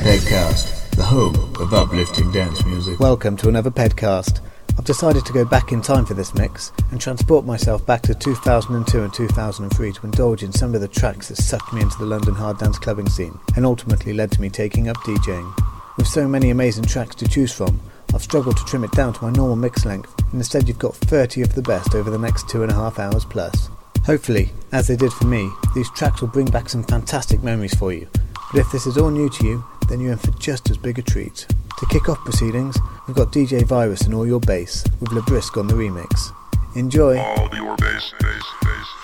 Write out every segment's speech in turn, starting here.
Pedcast, the home of uplifting dance music. Welcome to another Pedcast. I've decided to go back in time for this mix and transport myself back to 2002 and 2003 to indulge in some of the tracks that sucked me into the London hard dance clubbing scene and ultimately led to me taking up DJing. With so many amazing tracks to choose from, I've struggled to trim it down to my normal mix length, and instead you've got 30 of the best over the next two and a half hours plus. Hopefully, as they did for me, these tracks will bring back some fantastic memories for you. But if this is all new to you, then you're in for just as big a treat. To kick off proceedings, we've got DJ Virus and All Your Bass with LeBrisque on the remix. Enjoy! All your bass, bass, bass.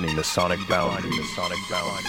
Redefining the sonic boundary.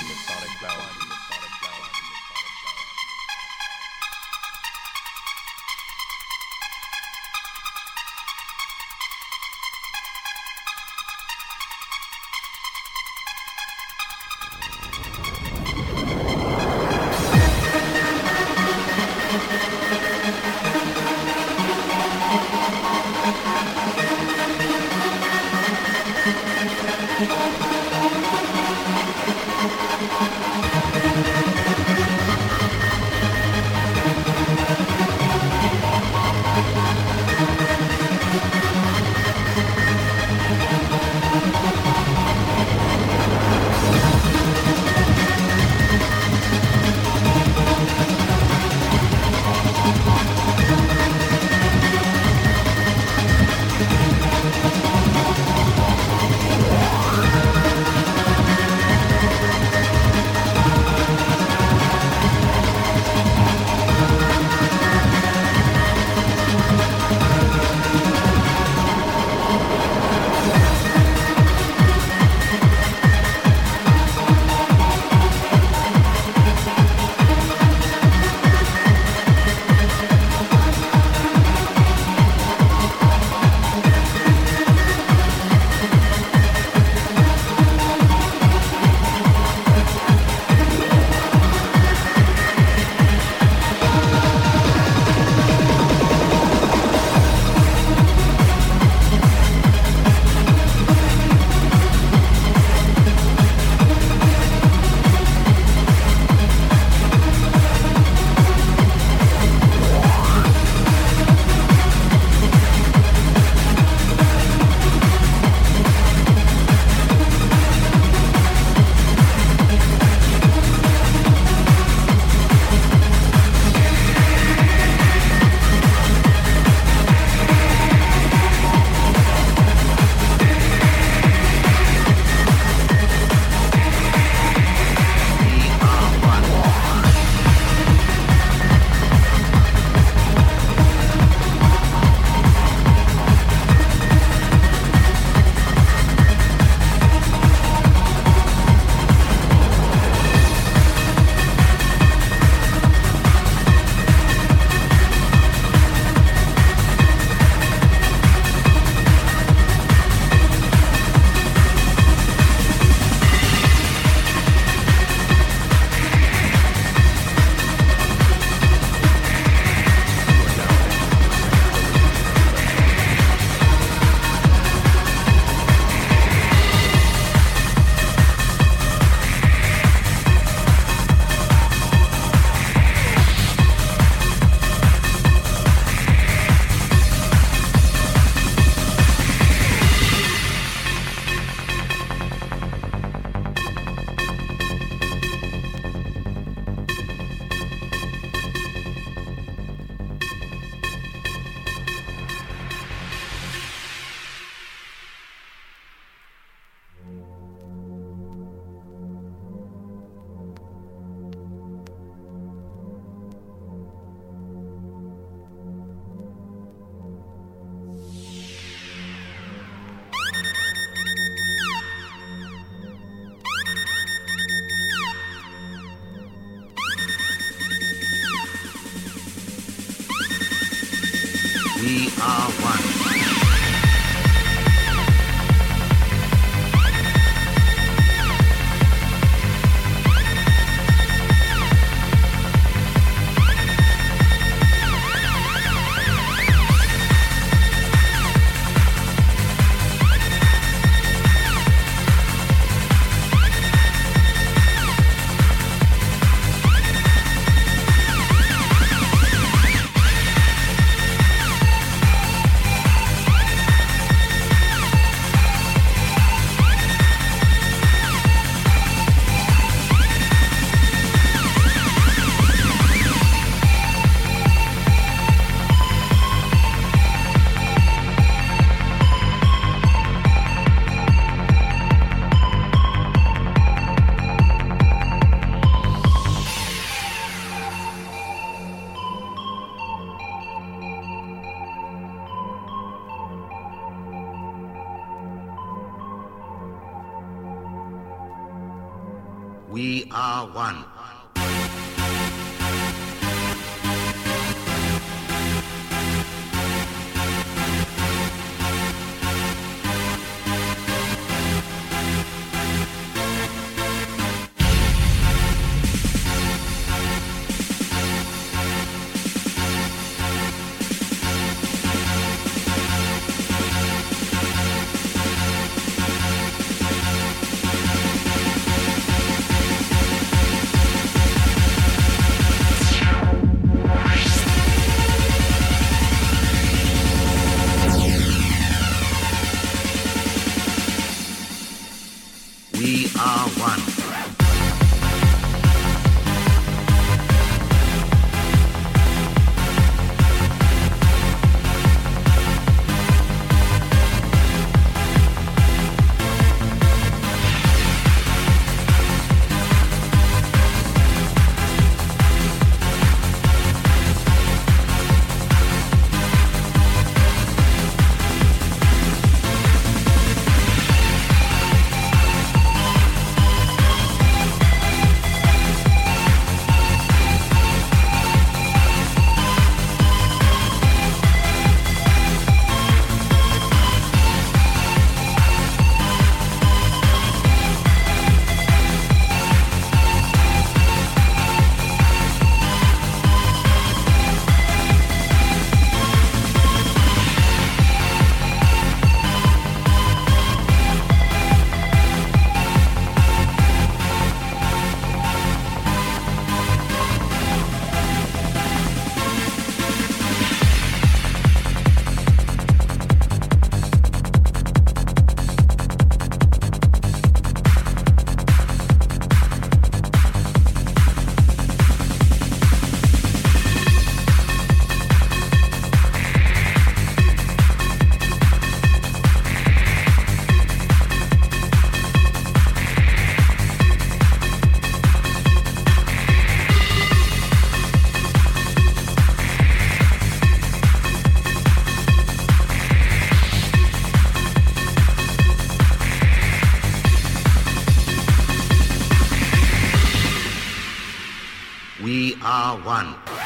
We are one.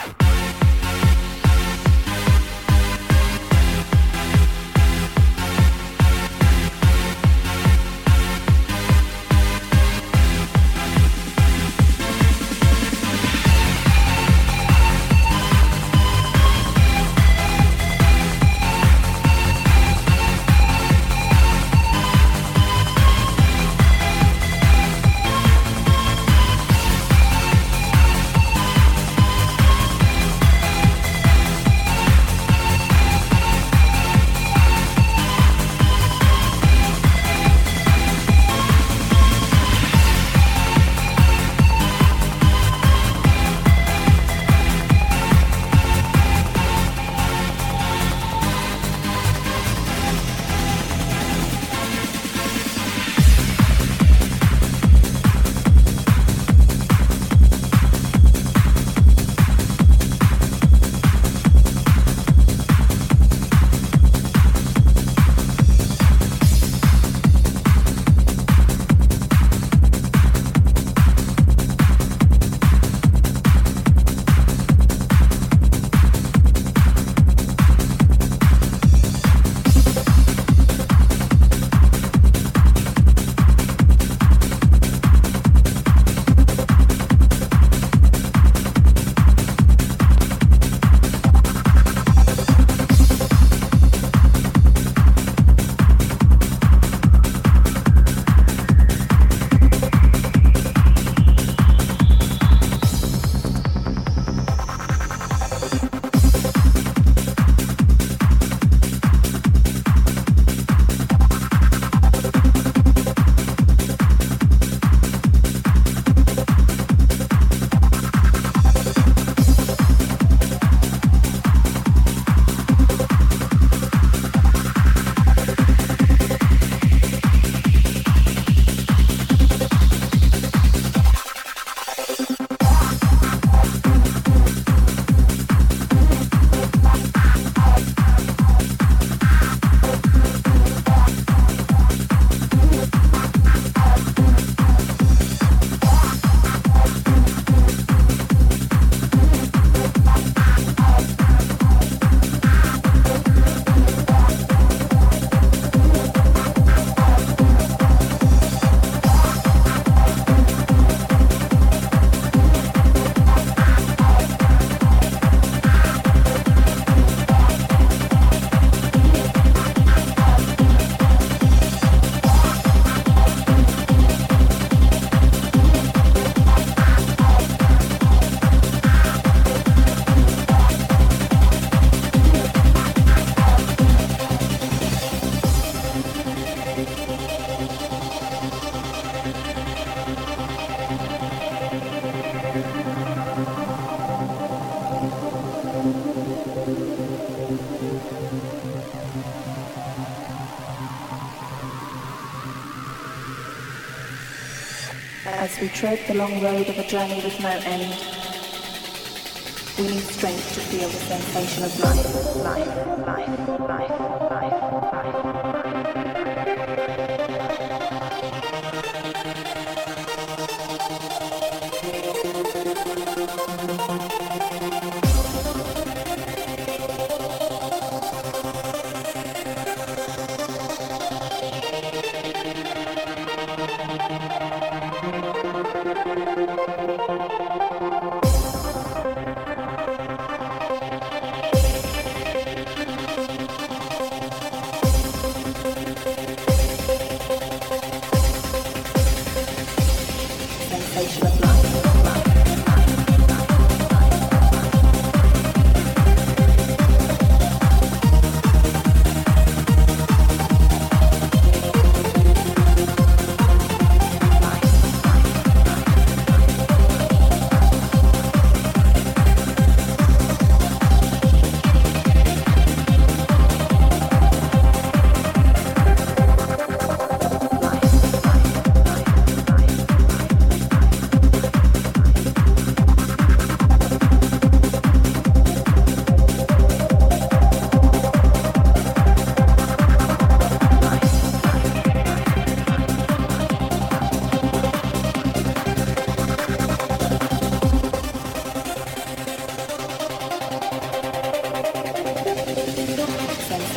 Tread the long road of a journey with no end, we need strength to feel the sensation of life, life,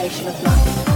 transformation of life.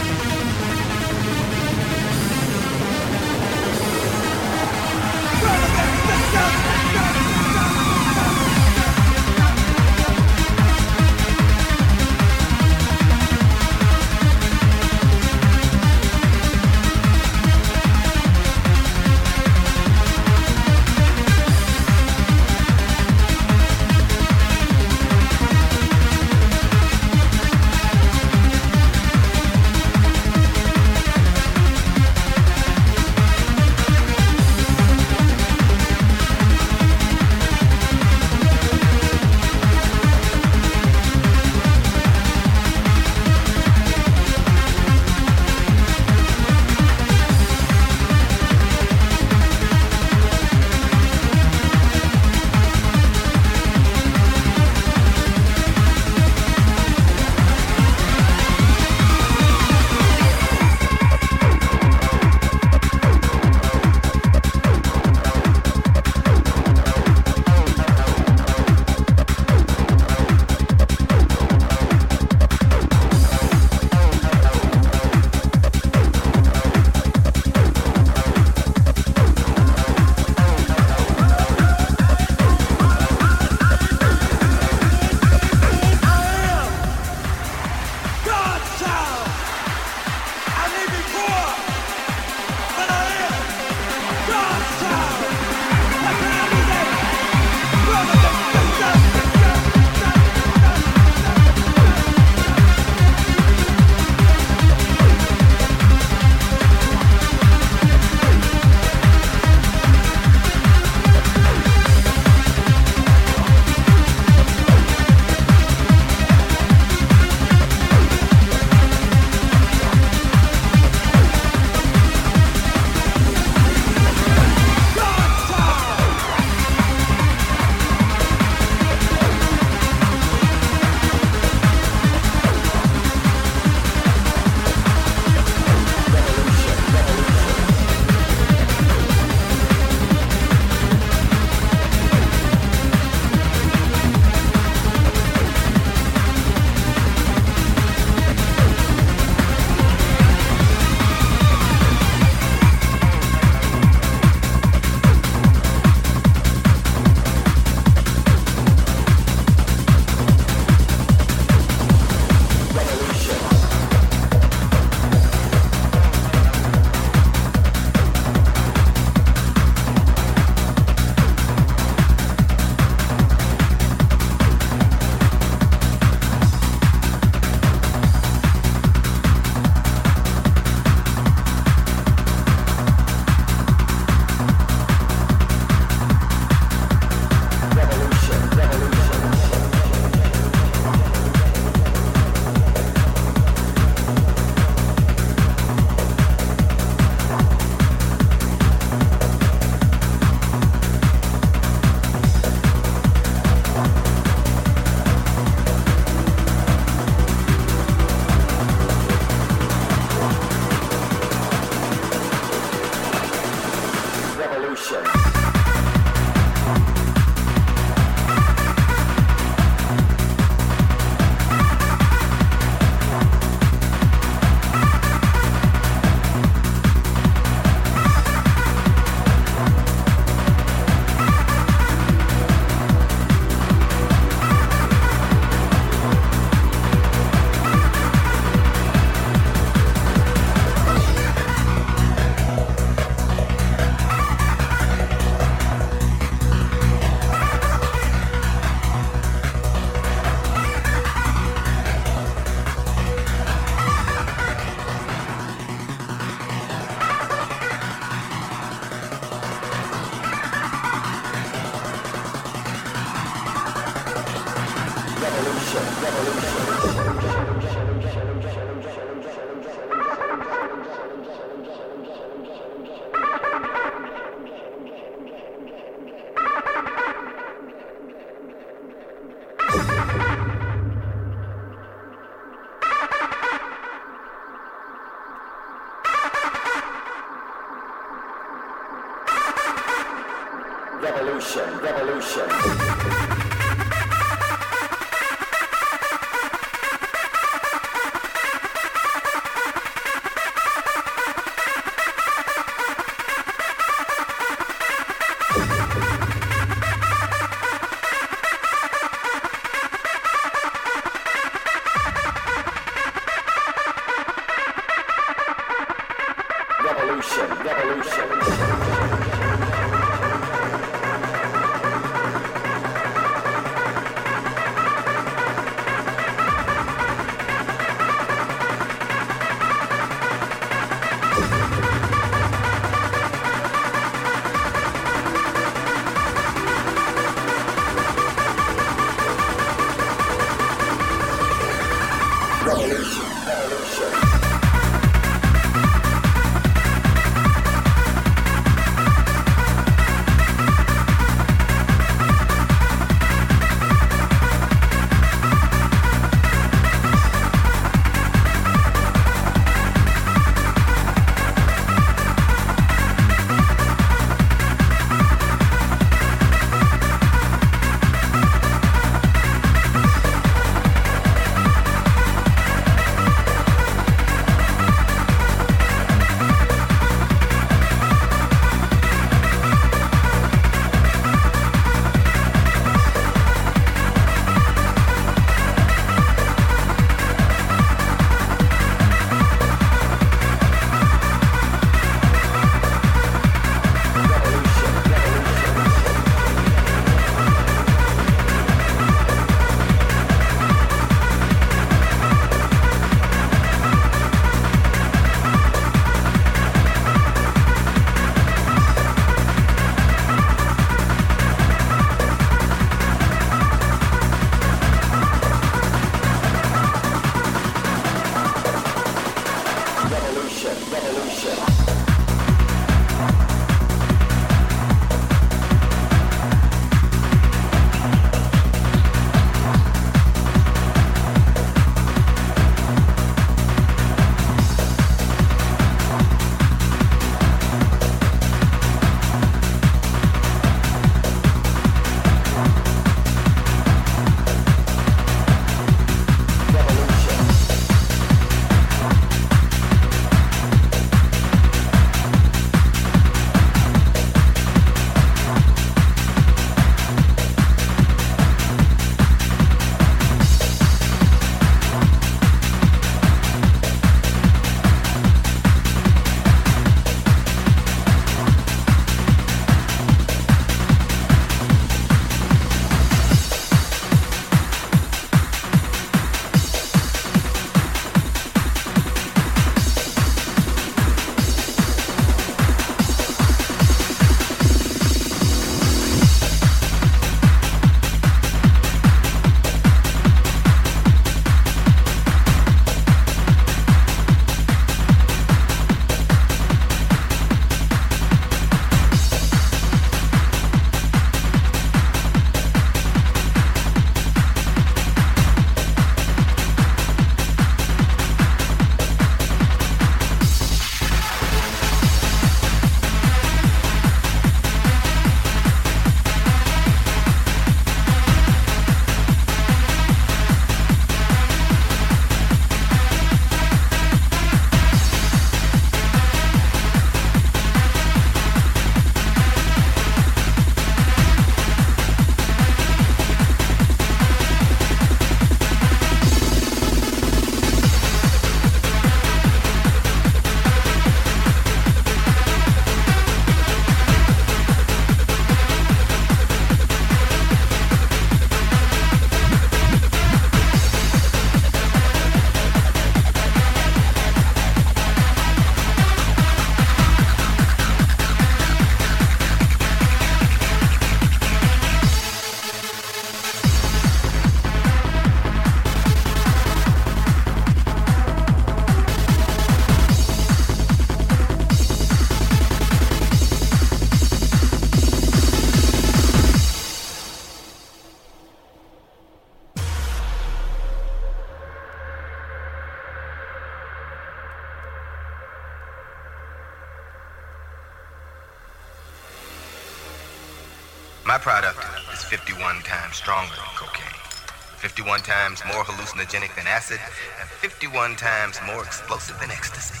more hallucinogenic than acid and 51 times more explosive than ecstasy.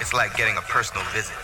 It's like getting a personal visit.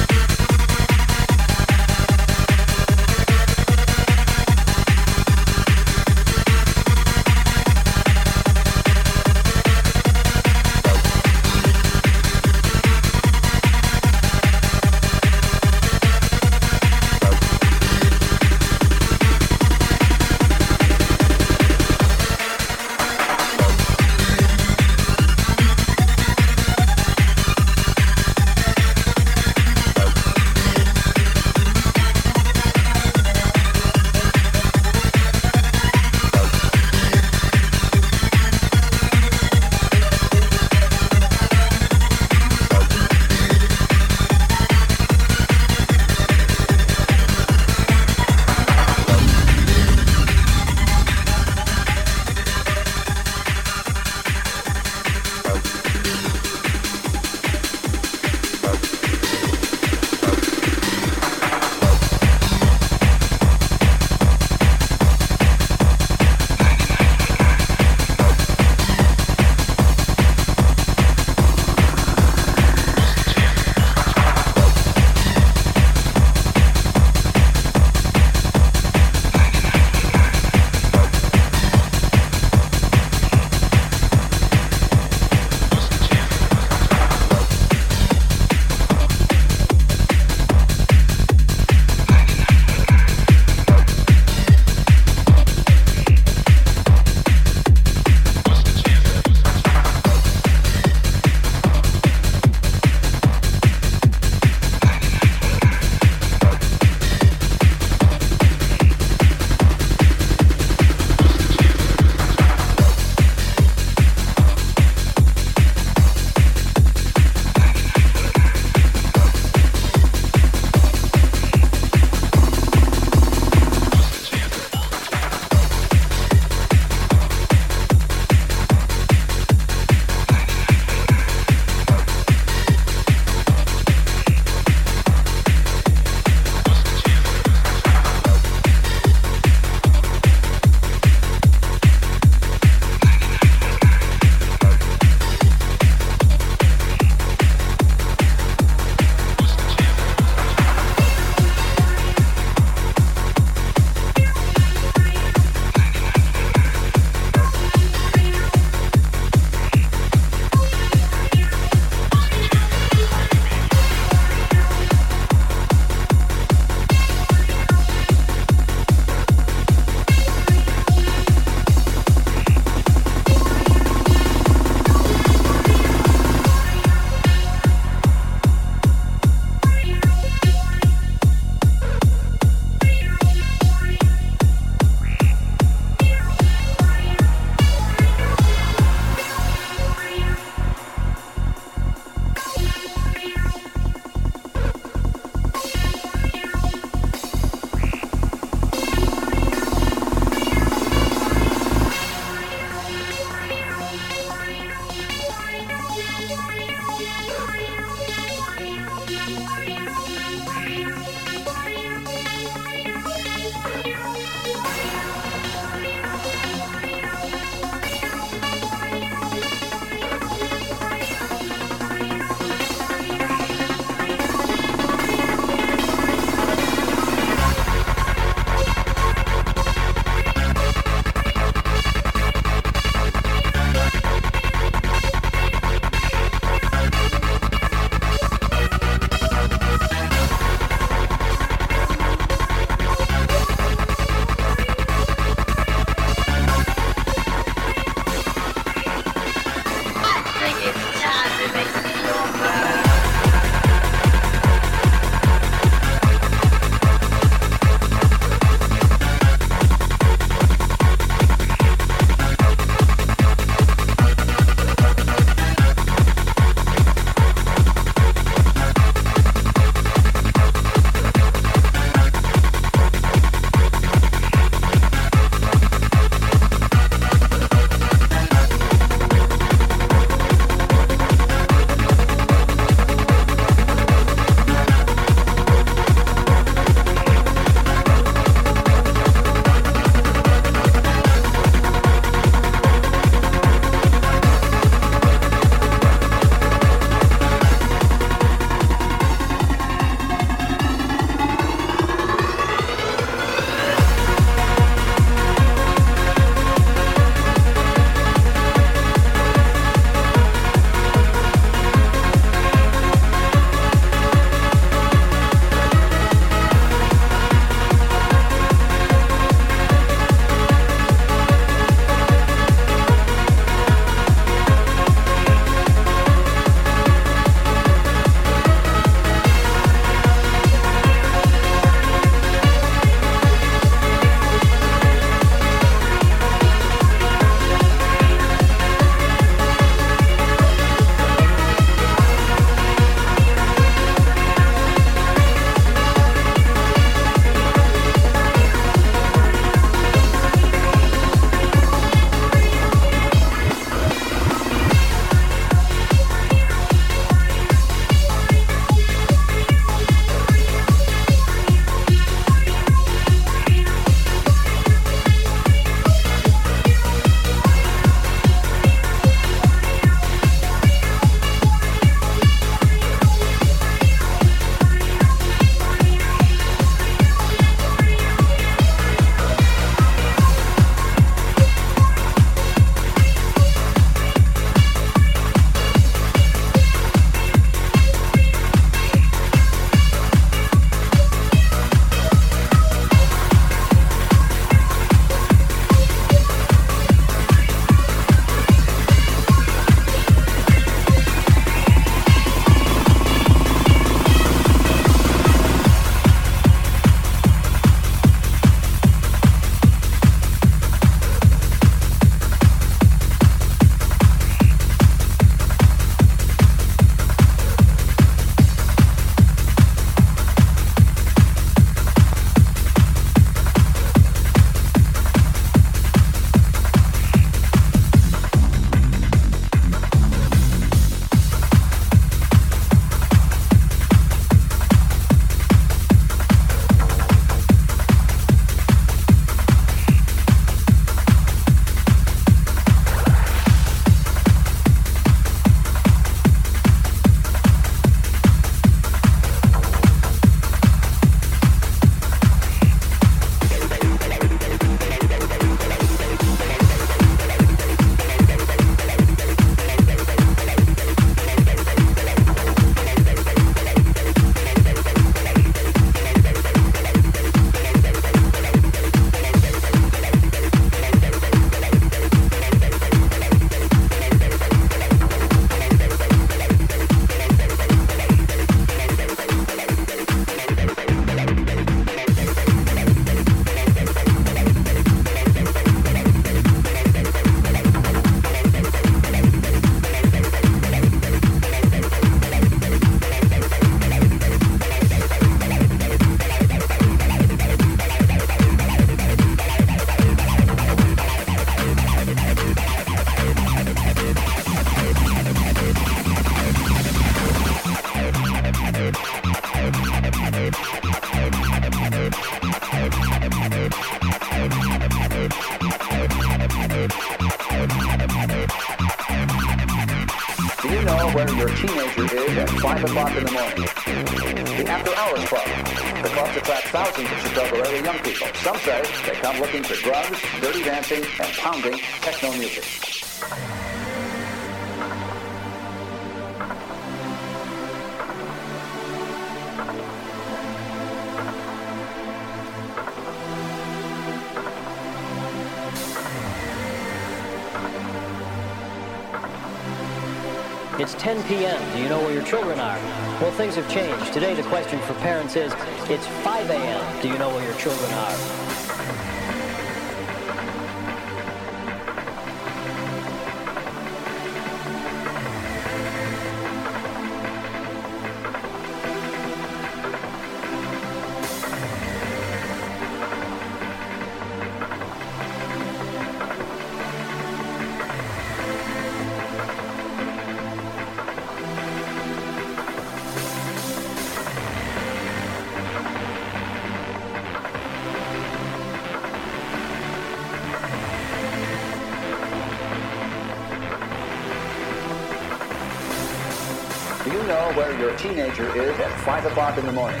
your teenager is at 5 o'clock in the morning.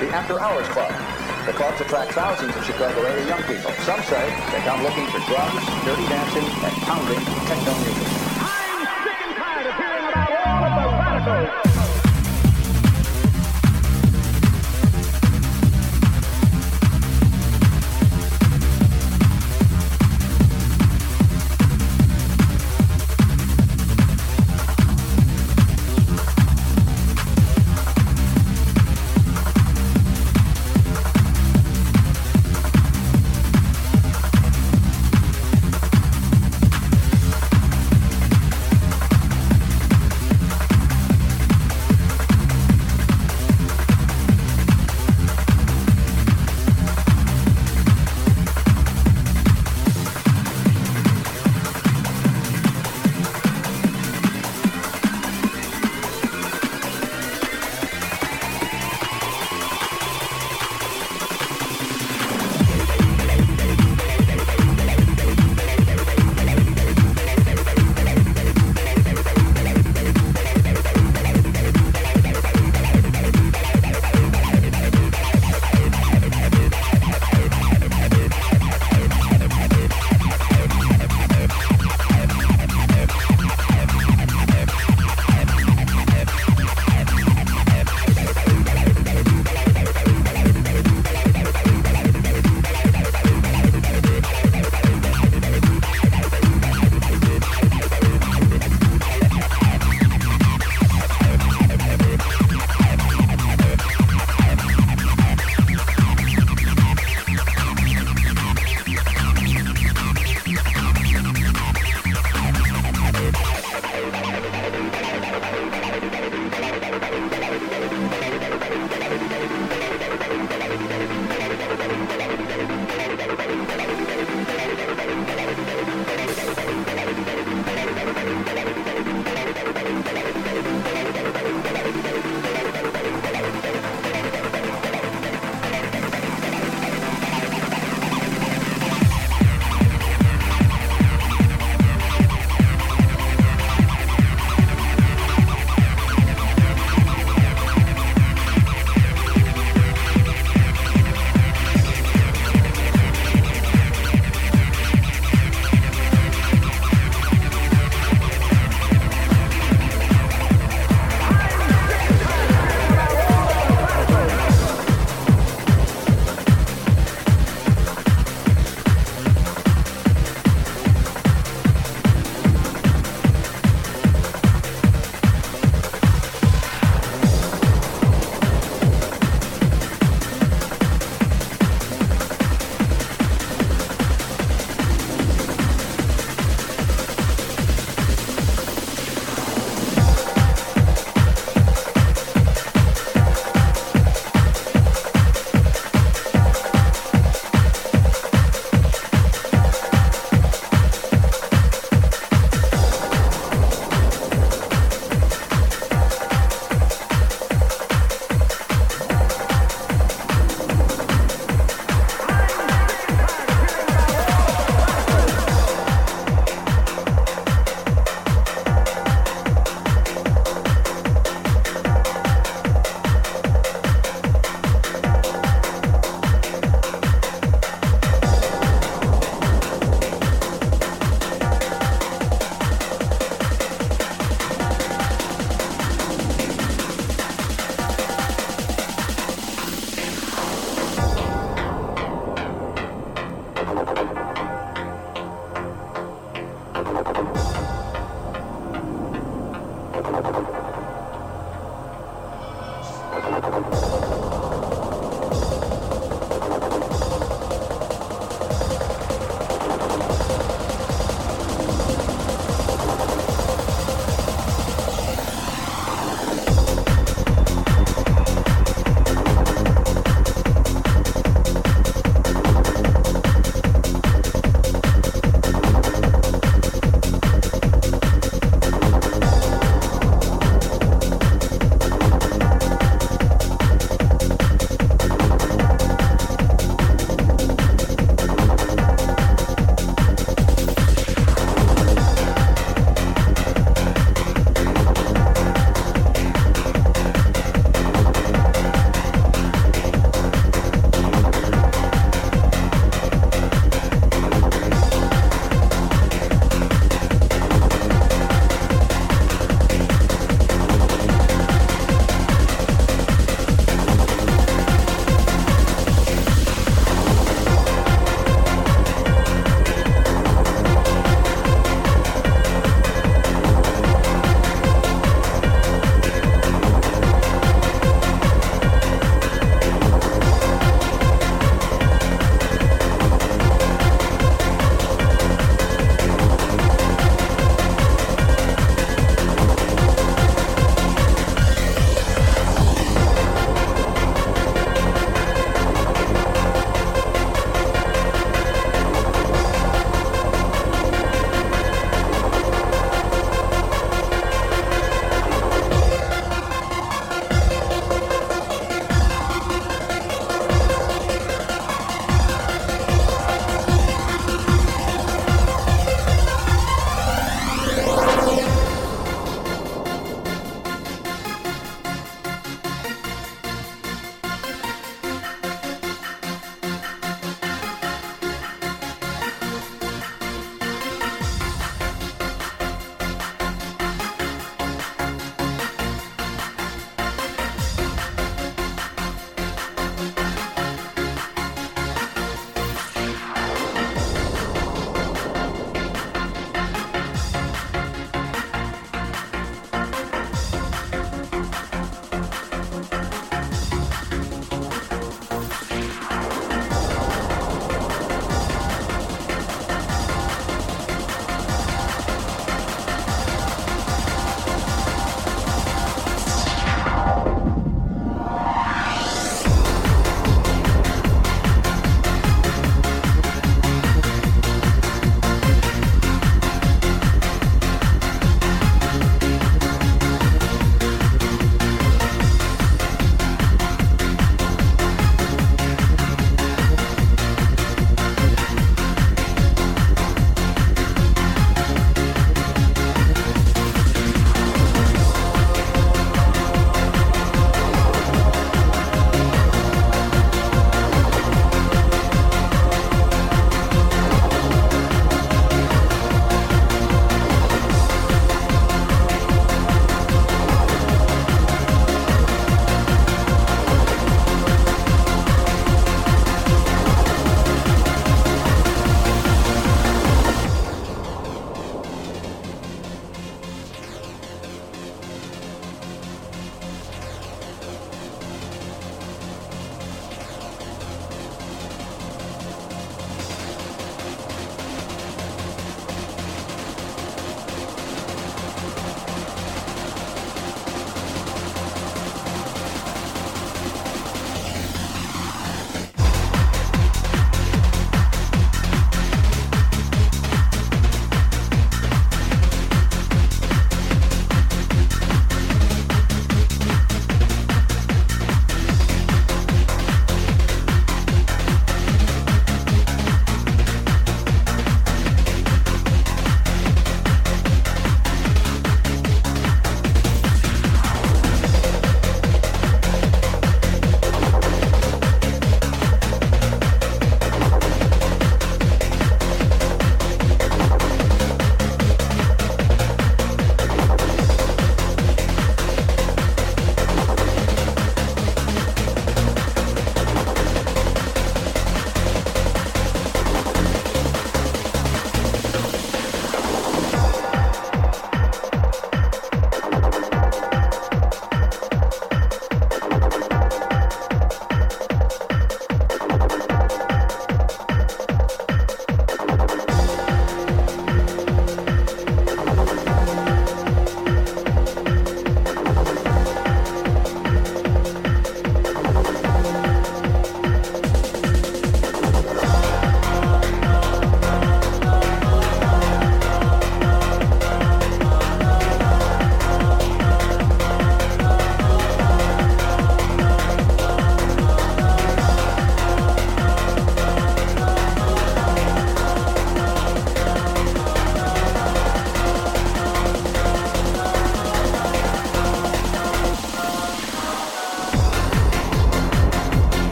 The After Hours Club. The clubs attract thousands of Chicago area young people. Some say they come looking for drugs, dirty dancing, and pounding techno music.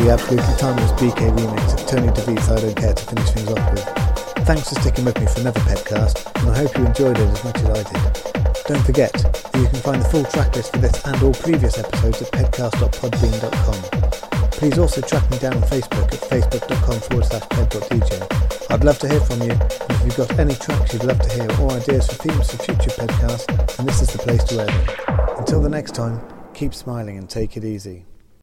The absolutely timeless BK remix of Tony De Vit's I Don't Care to finish things off with. Thanks for sticking with me for another Pedcast, and I hope you enjoyed it as much as I did. Don't forget that you can find the full tracklist for this and all previous episodes at pedcast.podbean.com. Please also track me down on Facebook at facebook.com forward slash ped.dj. I'd love to hear from you, and if you've got any tracks you'd love to hear or ideas for themes for future podcasts, then this is the place to air them. Until the next time, keep smiling and take it easy.